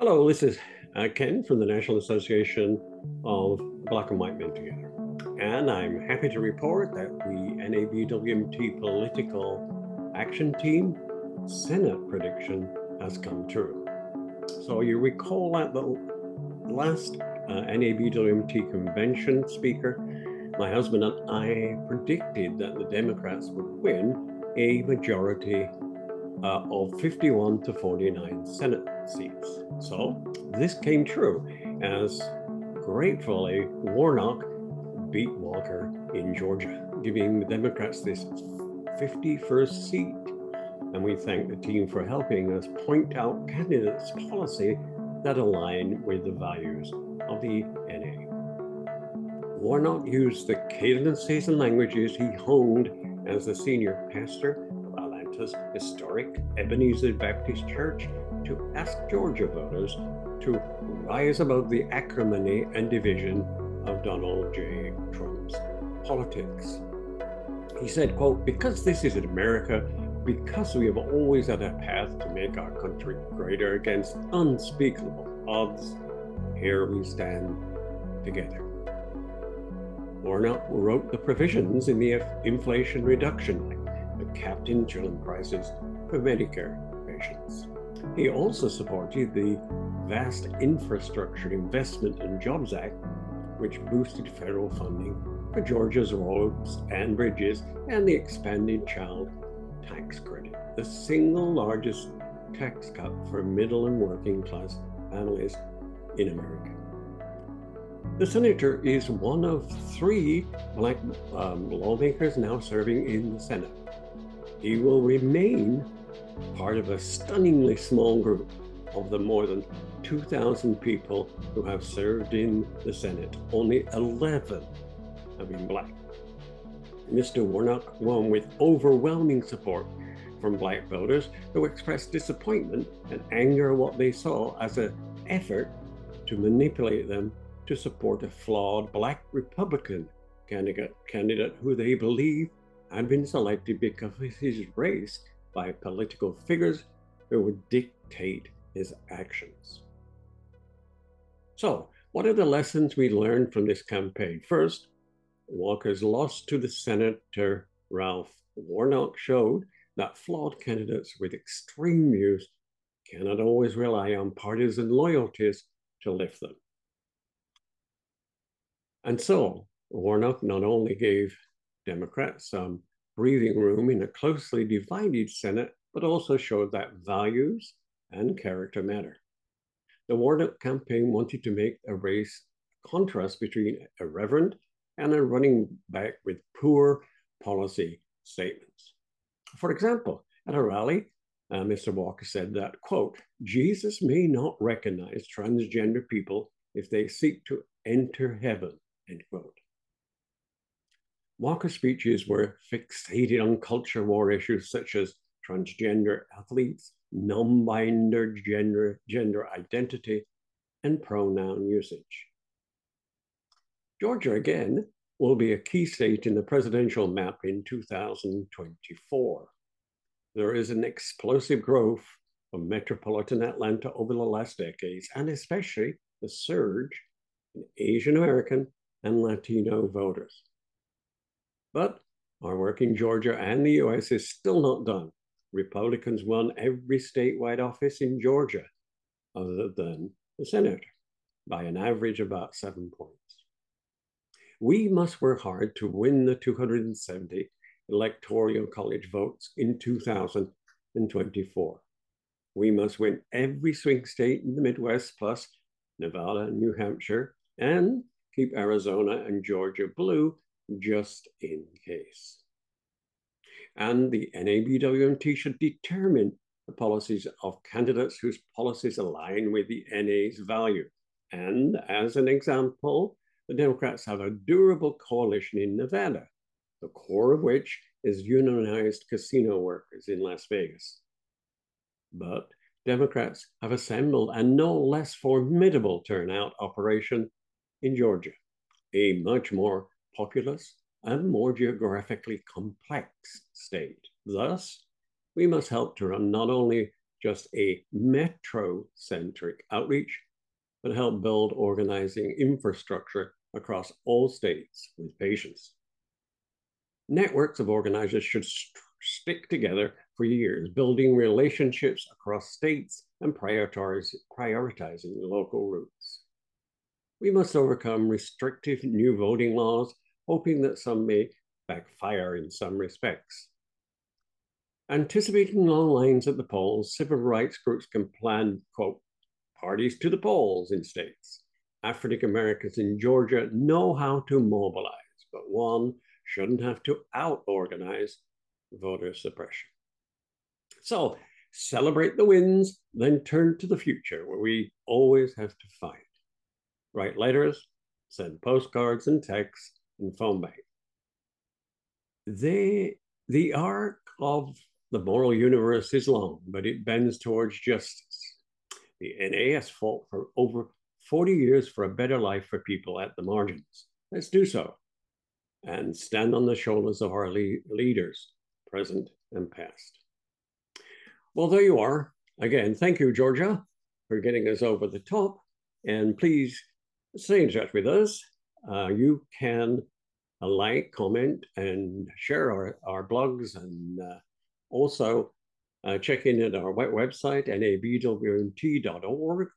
Hello, this is uh, Ken from the National Association of Black and White Men Together. And I'm happy to report that the NABWMT Political Action Team Senate prediction has come true. So you recall that the last uh, NABWMT convention speaker, my husband and I predicted that the Democrats would win a majority uh, of 51 to 49 Senate seats. So this came true as gratefully Warnock beat Walker in Georgia, giving the Democrats this 51st seat. And we thank the team for helping us point out candidates' policy that align with the values of the NA. Warnock used the cadences and languages he honed as a senior pastor Atlanta's historic Ebenezer Baptist Church to ask Georgia voters to rise above the acrimony and division of Donald J. Trump's politics. He said, quote, because this is America, because we have always had a path to make our country greater against unspeakable odds, here we stand together. Warnock wrote the provisions in the Inflation Reduction Act that capped insulin prices for Medicare patients. He also supported the vast Infrastructure Investment and Jobs Act, which boosted federal funding for Georgia's roads and bridges and the expanded child tax credit, the single largest tax cut for middle and working class families in America. The senator is one of three black um, lawmakers now serving in the Senate. He will remain part of a stunningly small group of the more than 2,000 people who have served in the Senate. Only 11 have been black. Mr. Warnock won with overwhelming support from black voters who expressed disappointment and anger at what they saw as an effort to manipulate them to support a flawed black Republican candidate, candidate who they believe had been selected because of his race by political figures who would dictate his actions. So, what are the lessons we learned from this campaign? First, Walker's loss to the Senator Ralph Warnock showed that flawed candidates with extreme views cannot always rely on partisan loyalties to lift them. And so, Warnock not only gave Democrats some breathing room in a closely divided Senate, but also showed that values and character matter. The Warnock campaign wanted to make a race contrast between a reverend and a running back with poor policy statements. For example, at a rally, uh, Mr. Walker said that, quote, Jesus may not recognize transgender people if they seek to enter heaven, end quote. Walker's speeches were fixated on culture war issues such as transgender athletes, non-binary gender, gender identity, and pronoun usage. Georgia, again, will be a key state in the presidential map in 2024. There is an explosive growth of metropolitan Atlanta over the last decades, and especially the surge in Asian American and Latino voters. But our work in Georgia and the US is still not done. Republicans won every statewide office in Georgia, other than the Senate, by an average of about seven points. We must work hard to win the 270 electoral college votes in 2024. We must win every swing state in the Midwest, plus Nevada and New Hampshire, and keep Arizona and Georgia blue just in case. And the NABWMT should determine the policies of candidates whose policies align with the NA's value. And as an example, the Democrats have a durable coalition in Nevada, the core of which is unionized casino workers in Las Vegas. But Democrats have assembled a no less formidable turnout operation in Georgia, a much more populous and more geographically complex state. Thus, we must help to run not only just a metro-centric outreach, but help build organizing infrastructure across all states with patience. Networks of organizers should st stick together for years, building relationships across states and prioritize, prioritizing local routes. We must overcome restrictive new voting laws, hoping that some may backfire in some respects. Anticipating long lines at the polls, civil rights groups can plan, quote, parties to the polls in states. African Americans in Georgia know how to mobilize, but one shouldn't have to out organize voter suppression. So celebrate the wins, then turn to the future where we always have to fight. Write letters, send postcards and texts, and phone. They, the arc of the moral universe is long, but it bends towards justice. The NA has fought for over 40 years for a better life for people at the margins. Let's do so and stand on the shoulders of our le leaders, present and past. Well, there you are. Again, thank you, Georgia, for getting us over the top. And please stay in touch with us. Uh, you can uh, like, comment, and share our, our blogs and uh, also, uh, check in at our website, nabwmt.org,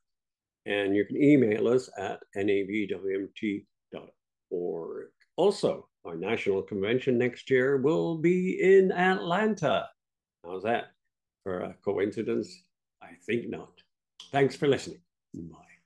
and you can email us at nabwmt.org. Also, our national convention next year will be in Atlanta. How's that? For a coincidence? I think not. Thanks for listening. Bye.